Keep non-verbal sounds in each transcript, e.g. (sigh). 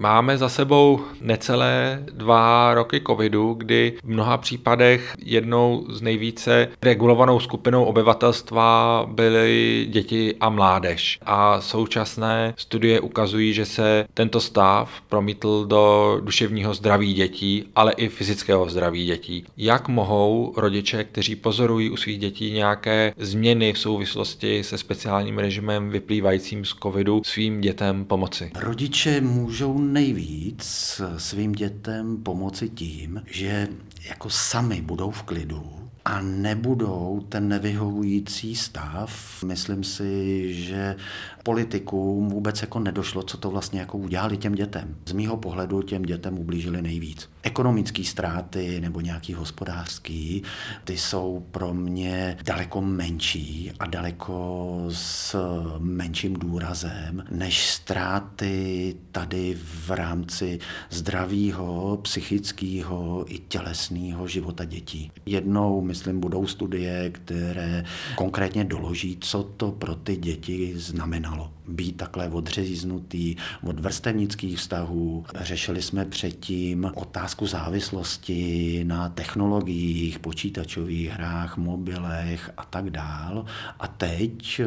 Máme za sebou necelé dva roky covidu, kdy v mnoha případech jednou z nejvíce regulovanou skupinou obyvatelstva byly děti a mládež. A současné studie ukazují, že se tento stav promítl do duševního zdraví dětí, ale i fyzického zdraví dětí. Jak mohou rodiče, kteří pozorují u svých dětí nějaké změny v souvislosti se speciálním režimem vyplývajícím z covidu svým dětem pomoci? Rodiče můžou nejvíc svým dětem pomoci tím, že jako sami budou v klidu a nebudou ten nevyhovující stav. Myslím si, že politikům vůbec jako nedošlo, co to vlastně jako udělali těm dětem. Z mýho pohledu těm dětem ublížili nejvíc. Ekonomické ztráty nebo nějaký hospodářský, ty jsou pro mě daleko menší a daleko s menším důrazem, než ztráty tady v rámci zdravého, psychického i tělesného života dětí. Jednou, myslím, budou studie, které konkrétně doloží, co to pro ty děti znamenalo znamenalo být takhle odřeznutý od vrstevnických vztahů. Řešili jsme předtím otázku závislosti na technologiích, počítačových hrách, mobilech a tak dál. A teď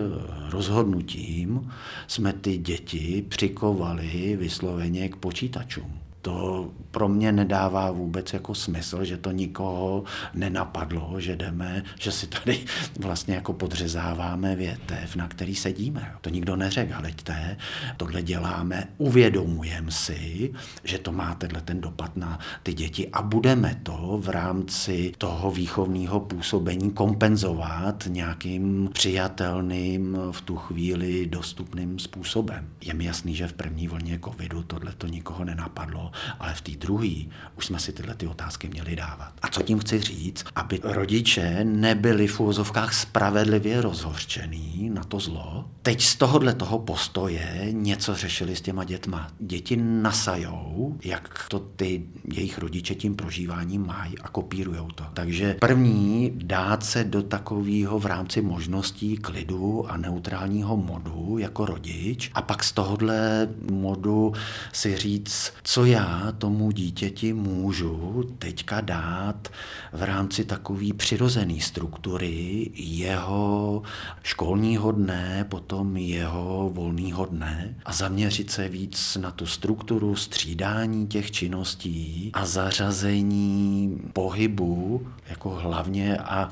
rozhodnutím jsme ty děti přikovali vysloveně k počítačům to pro mě nedává vůbec jako smysl, že to nikoho nenapadlo, že jdeme, že si tady vlastně jako podřezáváme větev, na který sedíme. To nikdo neřekl, leďte, tohle děláme, uvědomujeme si, že to má tenhle ten dopad na ty děti a budeme to v rámci toho výchovného působení kompenzovat nějakým přijatelným v tu chvíli dostupným způsobem. Je mi jasný, že v první vlně covidu tohle to nikoho nenapadlo ale v té druhé už jsme si tyhle ty otázky měli dávat. A co tím chci říct? Aby rodiče nebyli v úvozovkách spravedlivě rozhořčený na to zlo. Teď z tohohle toho postoje něco řešili s těma dětma. Děti nasajou, jak to ty jejich rodiče tím prožíváním mají a kopírujou to. Takže první dát se do takového v rámci možností klidu a neutrálního modu jako rodič a pak z tohohle modu si říct, co já já tomu dítěti můžu teďka dát v rámci takové přirozené struktury jeho školního dne, potom jeho volného dne a zaměřit se víc na tu strukturu střídání těch činností a zařazení pohybu jako hlavně a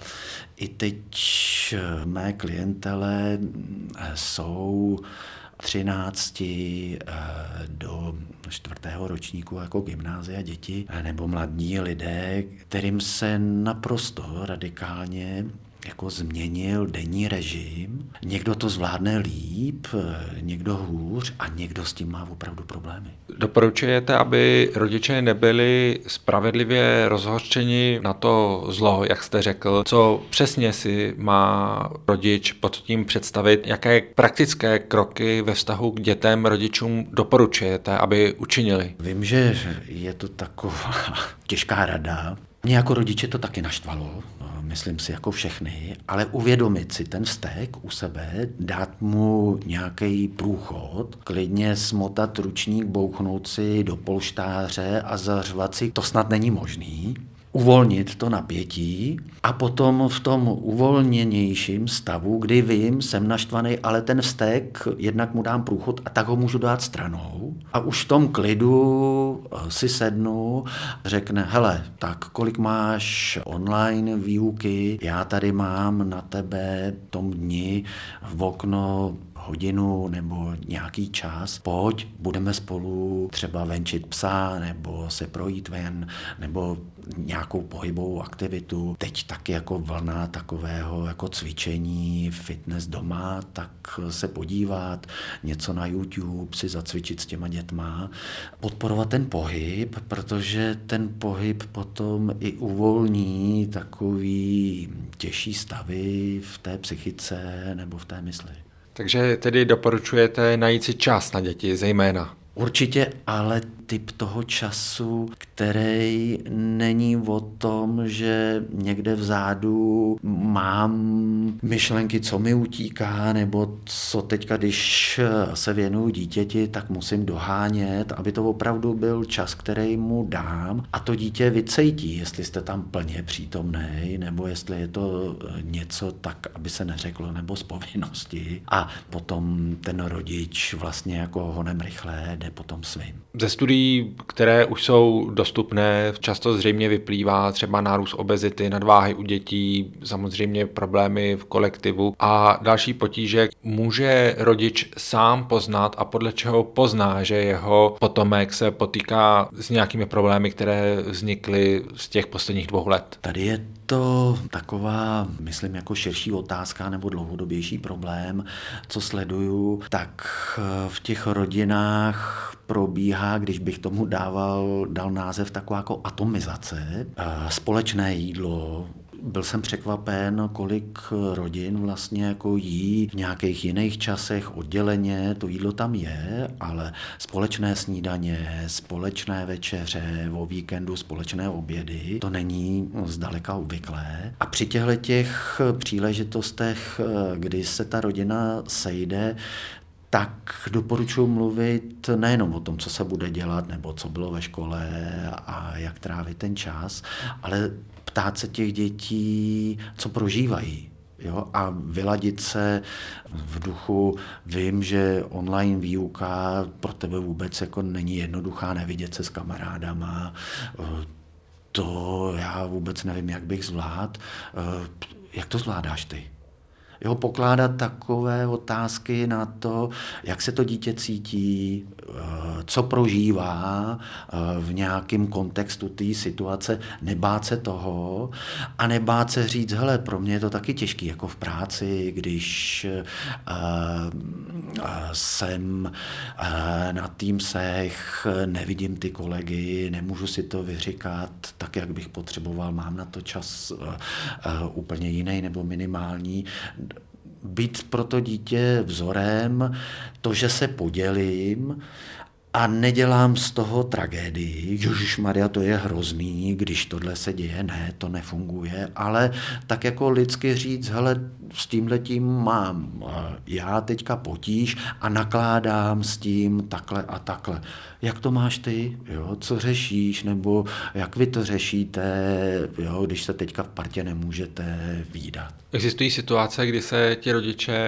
i teď mé klientele jsou 13 eh, do čtvrtého ročníku jako gymnázia děti nebo mladí lidé, kterým se naprosto radikálně jako změnil denní režim. Někdo to zvládne líp, někdo hůř a někdo s tím má opravdu problémy. Doporučujete, aby rodiče nebyli spravedlivě rozhořčeni na to zlo, jak jste řekl. Co přesně si má rodič pod tím představit? Jaké praktické kroky ve vztahu k dětem rodičům doporučujete, aby učinili? Vím, že je to taková (laughs) těžká rada. Mě jako rodiče to taky naštvalo, myslím si jako všechny, ale uvědomit si ten vztek u sebe, dát mu nějaký průchod, klidně smotat ručník, bouchnout si do polštáře a zařvat si, to snad není možný uvolnit to napětí a potom v tom uvolněnějším stavu, kdy vím, jsem naštvaný, ale ten vztek, jednak mu dám průchod a tak ho můžu dát stranou a už v tom klidu eh, si sednu, řekne, hele, tak kolik máš online výuky, já tady mám na tebe tom dni v okno hodinu nebo nějaký čas, pojď, budeme spolu třeba venčit psa, nebo se projít ven, nebo nějakou pohybovou aktivitu. Teď taky jako vlna takového jako cvičení, fitness doma, tak se podívat, něco na YouTube, si zacvičit s těma dětma, podporovat ten pohyb, protože ten pohyb potom i uvolní takový těžší stavy v té psychice nebo v té mysli. Takže tedy doporučujete najít si čas na děti zejména. Určitě, ale typ toho času, který není o tom, že někde vzadu mám myšlenky, co mi utíká, nebo co teďka, když se věnuju dítěti, tak musím dohánět, aby to opravdu byl čas, který mu dám a to dítě vycejtí, jestli jste tam plně přítomný, nebo jestli je to něco tak, aby se neřeklo, nebo z povinnosti. A potom ten rodič vlastně jako honem rychle jde potom svým. Ze studií, které už jsou dostupné, často zřejmě vyplývá třeba nárůst obezity, nadváhy u dětí, samozřejmě problémy v kolektivu a další potíže. Může rodič sám poznat a podle čeho pozná, že jeho potomek se potýká s nějakými problémy, které vznikly z těch posledních dvou let? Tady je to taková, myslím, jako širší otázka nebo dlouhodobější problém, co sleduju, tak v těch rodinách probíhá, když bych tomu dával, dal název taková jako atomizace. Společné jídlo, byl jsem překvapen, kolik rodin vlastně jako jí v nějakých jiných časech odděleně, to jídlo tam je, ale společné snídaně, společné večeře, o víkendu společné obědy, to není zdaleka obvyklé. A při těchto těch příležitostech, kdy se ta rodina sejde, tak doporučuji mluvit nejenom o tom, co se bude dělat, nebo co bylo ve škole a jak trávit ten čas, ale ptát se těch dětí, co prožívají. Jo, a vyladit se v duchu, vím, že online výuka pro tebe vůbec jako není jednoduchá, nevidět se s kamarádama, to já vůbec nevím, jak bych zvlád. Jak to zvládáš ty? Jo, pokládat takové otázky na to, jak se to dítě cítí, eh, co prožívá eh, v nějakém kontextu té situace, nebát se toho a nebát se říct, hele, pro mě je to taky těžký, jako v práci, když uh, jsem uh, na Teamsech, nevidím ty kolegy, nemůžu si to vyříkat tak, jak bych potřeboval, mám na to čas uh, uh, úplně jiný nebo minimální být pro to dítě vzorem, to, že se podělím a nedělám z toho tragédii. Ježíš Maria, to je hrozný, když tohle se děje, ne, to nefunguje, ale tak jako lidsky říct, hele, s tímhletím mám já teďka potíž a nakládám s tím takhle a takhle. Jak to máš ty? Jo? Co řešíš? Nebo jak vy to řešíte, jo? když se teďka v partě nemůžete výdat? Existují situace, kdy se ti rodiče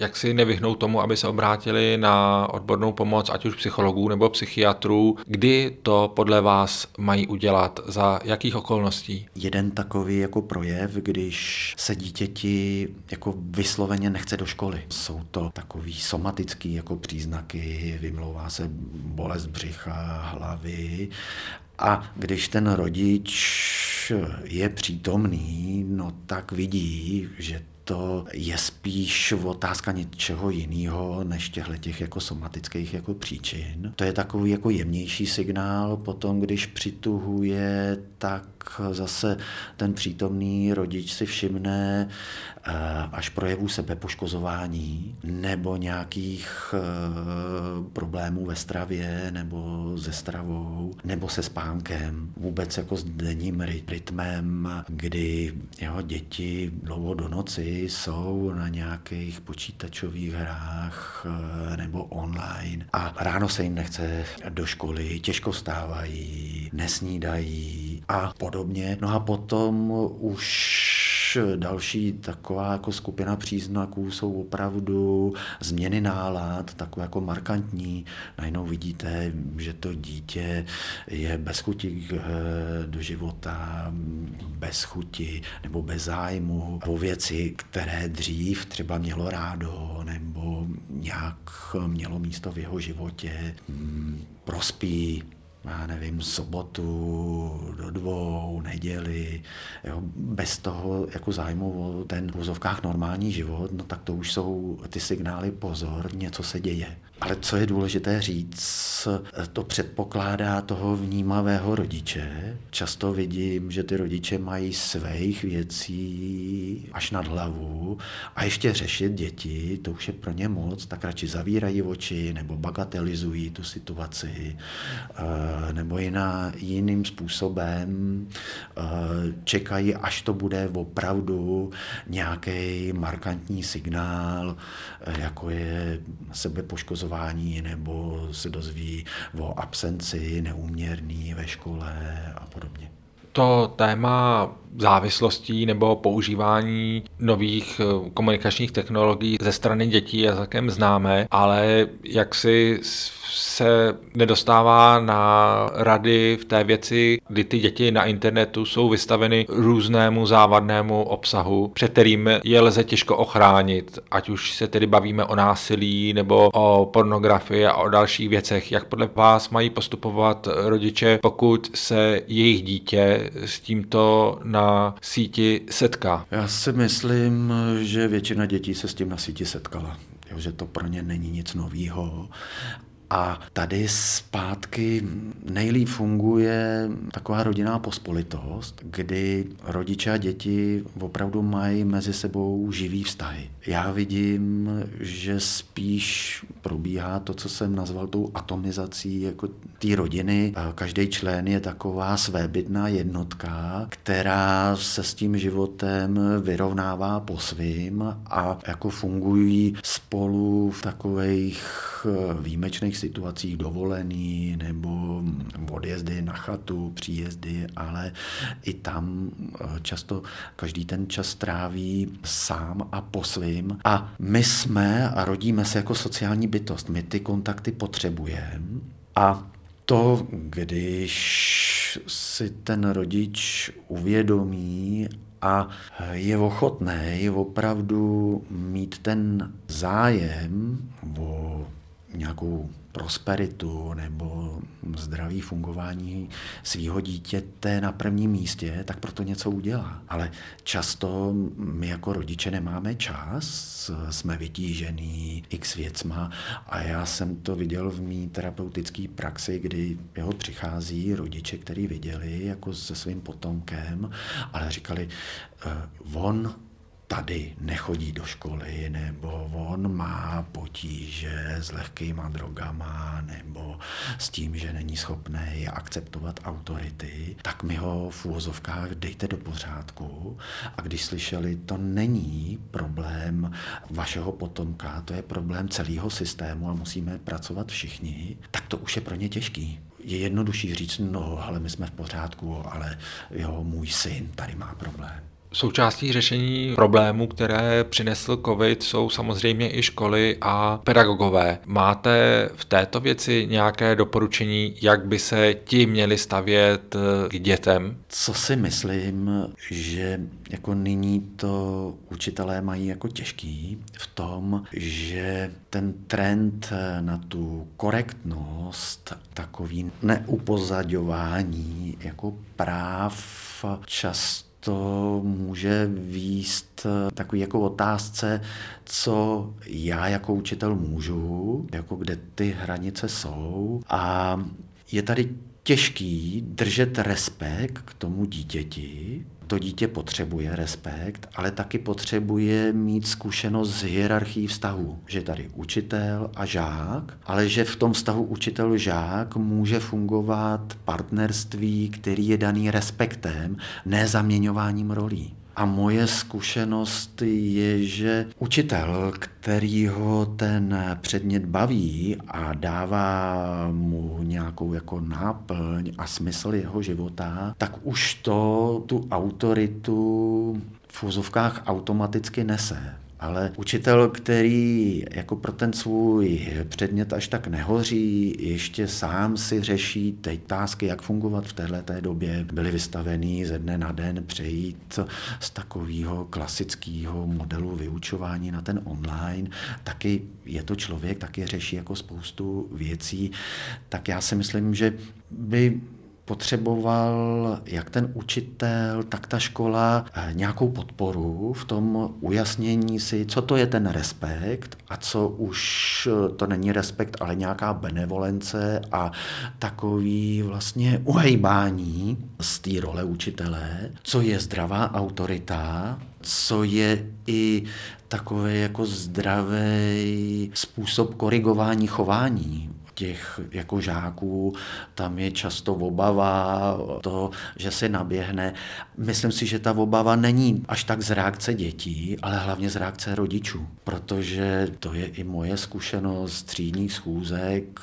jaksi nevyhnou tomu, aby se obrátili na odbornou pomoc, ať už psychologů nebo psychiatrů. Kdy to podle vás mají udělat? Za jakých okolností? Jeden takový jako projev, když se dítěti jako vysloveně nechce do školy. Jsou to takový somatický jako příznaky, vymlouvá se bolest břicha, hlavy a když ten rodič je přítomný, no tak vidí, že to je spíš otázka něčeho jiného než těchto těch jako somatických jako příčin. To je takový jako jemnější signál. Potom, když přituhuje, tak zase ten přítomný rodič si všimne eh, až projevů sebepoškozování nebo nějakých eh, problémů ve stravě nebo se stravou nebo se spánkem, vůbec jako s denním rytmem, kdy jeho děti dlouho do noci jsou na nějakých počítačových hrách eh, nebo online a ráno se jim nechce do školy, těžko stávají, nesnídají a podobně. No a potom už další taková jako skupina příznaků jsou opravdu změny nálad, takové jako markantní. Najednou vidíte, že to dítě je bez chuti eh, do života, bez chuti nebo bez zájmu o věci, které dřív třeba mělo rádo nebo nějak mělo místo v jeho životě. Hmm, prospí já nevím, sobotu do dvou, neděli, jo, bez toho jako zájmu o ten v úzovkách normální život, no tak to už jsou ty signály pozor, něco se děje. Ale co je důležité říct, to předpokládá toho vnímavého rodiče. Často vidím, že ty rodiče mají svých věcí až nad hlavu a ještě řešit děti, to už je pro ně moc, tak radši zavírají oči nebo bagatelizují tu situaci eh, nebo jiná, jiným způsobem eh, čekají, až to bude opravdu nějaký markantní signál, eh, jako je sebepoškozování nebo se dozví o absenci neúměrný ve škole a podobně. To téma závislostí nebo používání nových eh, komunikačních technologií ze strany dětí je celkem známé, ale jak si se nedostává na rady v té věci, kdy ty děti na internetu jsou vystaveny různému závadnému obsahu, před kterým je lze těžko ochránit, ať už se tedy bavíme o násilí nebo o pornografii a o dalších věcech. Jak podle vás mají postupovat rodiče, pokud se jejich dítě s tímto na síti setká? Já si myslím, že většina dětí se s tím na síti setkala že to pro ně není nic nového a tady zpátky nejlíp funguje taková rodinná pospolitost, kdy rodiče a děti opravdu mají mezi sebou živý vztahy. Já vidím, že spíš probíhá to, co jsem nazval tou atomizací jako té rodiny. Každý člen je taková svébytná jednotka, která se s tím životem vyrovnává po svým a jako fungují spolu v takových výjimečných běžných situacích dovolený nebo odjezdy na chatu, příjezdy, ale i tam eh, často každý ten čas tráví sám a po svým. A my jsme a rodíme se jako sociální bytost. My ty kontakty potřebujeme a to, když si ten rodič uvědomí a je ochotný opravdu mít ten zájem o nějakou prosperitu nebo zdravý fungování svého dítěte na prvním místě, tak proto něco udělá. Ale často my jako rodiče nemáme čas, jsme vytížený x věcma a já jsem to viděl v mý terapeutické praxi, kdy jeho přichází rodiče, který viděli jako se svým potomkem, ale říkali, eh, on tady nechodí do školy, nebo on má potíže s lehkýma drogama, nebo s tím, že není schopný akceptovat autority, tak mi ho v úvozovkách dejte do pořádku. A když slyšeli, to není problém vašeho potomka, to je problém celého systému a musíme pracovat všichni, tak to už je pro ně těžký je jednodušší říct, no, ale my jsme v pořádku, ale jo, můj syn tady má problém. Součástí řešení problémů, které přinesl COVID, jsou samozřejmě i školy a pedagogové. Máte v této věci nějaké doporučení, jak by se ti měli stavět eh, k dětem? Co si myslím, že jako nyní to učitelé mají jako těžký v tom, že ten trend na tu korektnost, takový neupozadování jako práv často to může výst takový jako otázce, co já jako učitel můžu, jako kde ty hranice jsou. A je tady těžký držet respekt k tomu dítěti, to dítě potřebuje respekt, ale taky potřebuje mít zkušenost s hierarchií vztahů. Že tady učitel a žák, ale že v tom vztahu učitel-žák může fungovat partnerství, který je daný respektem, ne zaměňováním rolí. A moje zkušenost je, že učitel, který ho ten předmět baví a dává mu nějakou jako náplň a smysl jeho života, tak už to tu autoritu v úzovkách automaticky nese ale učitel, který jako pro ten svůj předmět až tak nehoří, ještě sám si řeší teď tásky, jak fungovat v této době, byly vystavený ze dne na den přejít z takového klasického modelu vyučování na ten online, taky je to člověk, taky řeší jako spoustu věcí, tak já si myslím, že by potřeboval jak ten učitel, tak ta škola eh, nějakou podporu v tom ujasnění si, co to je ten respekt a co už eh, to není respekt, ale nějaká benevolence a takový vlastně uhejbání z té role učitele, co je zdravá autorita, co je i takový jako zdravý způsob korigování chování těch jako žáků, tam je často obava to, že se naběhne. Myslím si, že ta obava není až tak z reakce dětí, ale hlavně z reakce rodičů, protože to je i moje zkušenost z třídních schůzek.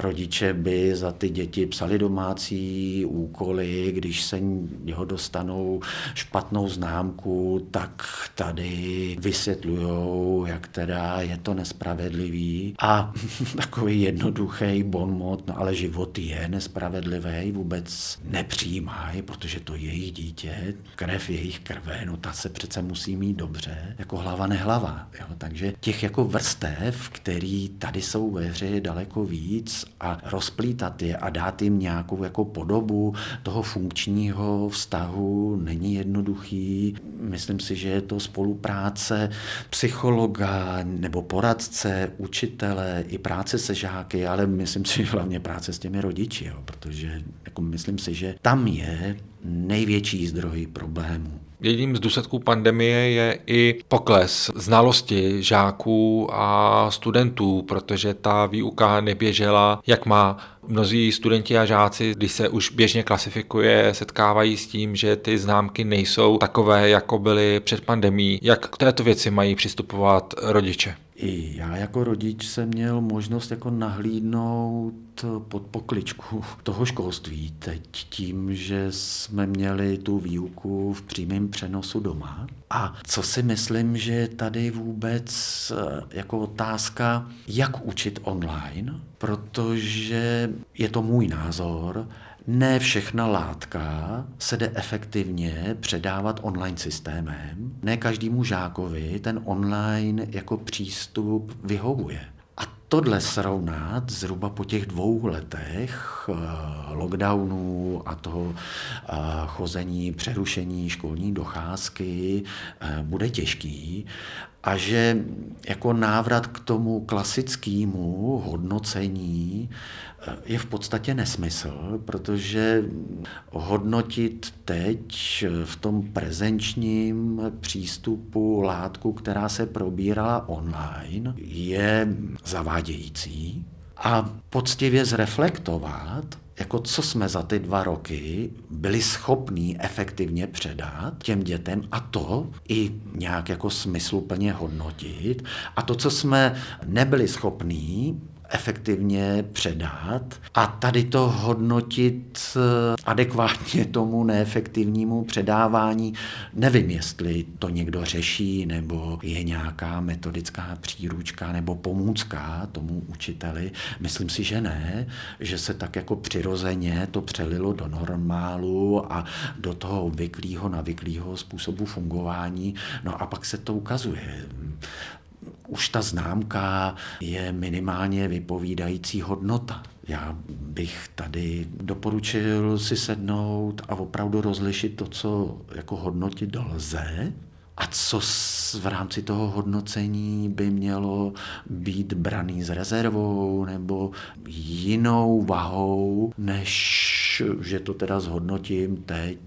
Rodiče by za ty děti psali domácí úkoly, když se jeho dostanou špatnou známku, tak tady vysvětlují, jak teda je to nespravedlivý. A (laughs) takový jedno jednoduchý bonmot, no ale život je nespravedlivý, vůbec nepřijímají, protože to je jejich dítě, krev jejich krve, no ta se přece musí mít dobře, jako hlava nehlava. Jo? Takže těch jako vrstev, který tady jsou ve hře, je daleko víc a rozplítat je a dát jim nějakou jako podobu toho funkčního vztahu není jednoduchý. Myslím si, že je to spolupráce psychologa nebo poradce, učitele i práce se žáky, ale myslím si, že hlavně práce s těmi rodiči, jo, protože jako myslím si, že tam je největší zdroj problémů. Jedním z důsledků pandemie je i pokles znalosti žáků a studentů, protože ta výuka neběžela, jak má. Mnozí studenti a žáci, když se už běžně klasifikuje, setkávají s tím, že ty známky nejsou takové, jako byly před pandemí. Jak k této věci mají přistupovat rodiče? I já jako rodič jsem měl možnost jako nahlídnout pod pokličku toho školství teď tím, že jsme měli tu výuku v přímém přenosu doma. A co si myslím, že tady vůbec eh, jako otázka, jak učit online, protože je to můj názor, ne všechna látka se jde efektivně předávat online systémem. Ne každému žákovi ten online jako přístup vyhovuje. A tohle srovnat zhruba po těch dvou letech eh, lockdownů a toho eh, chození, přerušení školní docházky eh, bude těžký a že jako návrat k tomu klasickému hodnocení je v podstatě nesmysl, protože hodnotit teď v tom prezenčním přístupu látku, která se probírala online, je zavádějící a poctivě zreflektovat, jako co jsme za ty dva roky byli schopní efektivně předat těm dětem a to i nějak jako smysluplně hodnotit. A to, co jsme nebyli schopní efektivně předat a tady to hodnotit eh, adekvátně (laughs) tomu neefektivnímu předávání. Nevím, jestli to někdo řeší, nebo je nějaká metodická příručka nebo pomůcka tomu učiteli. Myslím si, že ne, že se tak jako přirozeně to přelilo do normálu a do toho obvyklého, navyklého způsobu fungování. No a pak se to ukazuje už ta známka je minimálně vypovídající hodnota. Já bych tady doporučil si sednout a opravdu rozlišit to, co jako hodnotit lze, a co v rámci toho hodnocení by mělo být braný s rezervou nebo jinou vahou, než že to teda zhodnotím teď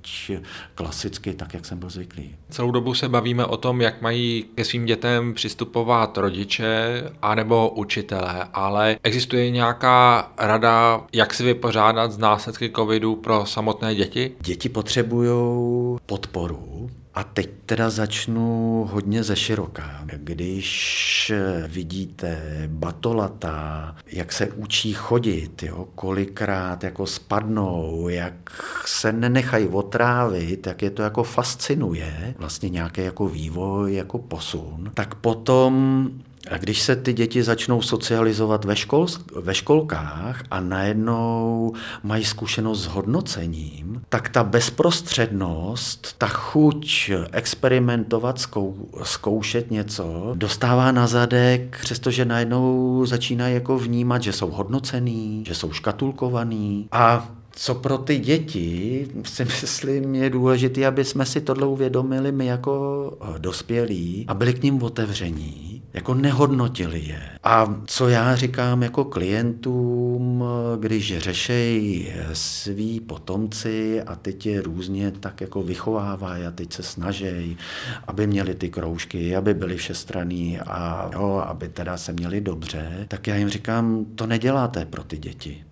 klasicky, tak jak jsem byl zvyklý. Celou dobu se bavíme o tom, jak mají ke svým dětem přistupovat rodiče anebo učitelé, ale existuje nějaká rada, jak si vypořádat z následky covidu pro samotné děti? Děti potřebují podporu, a teď teda začnu hodně ze široká. Když vidíte batolata, jak se učí chodit, jo, kolikrát jako spadnou, jak se nenechají otrávit, jak je to jako fascinuje, vlastně nějaký jako vývoj, jako posun, tak potom a když se ty děti začnou socializovat ve, škol, ve školkách a najednou mají zkušenost s hodnocením, tak ta bezprostřednost, ta chuť experimentovat, zkou, zkoušet něco, dostává na zadek, přestože najednou začínají jako vnímat, že jsou hodnocený, že jsou škatulkovaný. A co pro ty děti si myslím je důležité, aby jsme si tohle uvědomili my jako dospělí a byli k ním otevření, jako nehodnotili je. A co já říkám jako klientům, když řešejí svý potomci a teď je různě tak jako vychovávají a teď se snaží, aby měli ty kroužky, aby byli všestraný a jo, aby teda se měli dobře, tak já jim říkám, to neděláte pro ty děti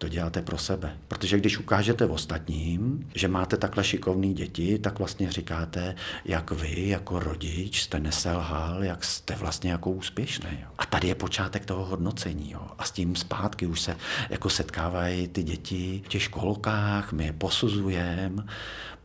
to děláte pro sebe. Protože když ukážete ostatním, že máte takhle šikovné děti, tak vlastně říkáte, jak vy jako rodič jste neselhal, jak jste vlastně jako úspěšný. A tady je počátek toho hodnocení. Jo. A s tím zpátky už se jako setkávají ty děti v těch školkách, my je posuzujeme,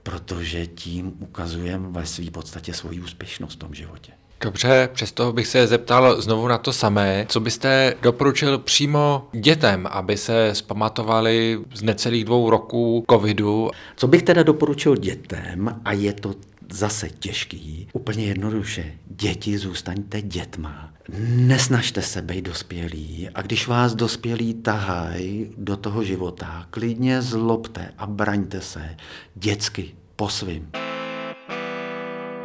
protože tím ukazujeme ve své podstatě svoji úspěšnost v tom životě. Dobře, přesto bych se zeptal znovu na to samé. Co byste doporučil přímo dětem, aby se zpamatovali z necelých dvou roků covidu? Co bych teda doporučil dětem, a je to zase těžký, úplně jednoduše, děti zůstaňte dětma. Nesnažte se být dospělí a když vás dospělí tahají do toho života, klidně zlobte a braňte se dětsky po svým.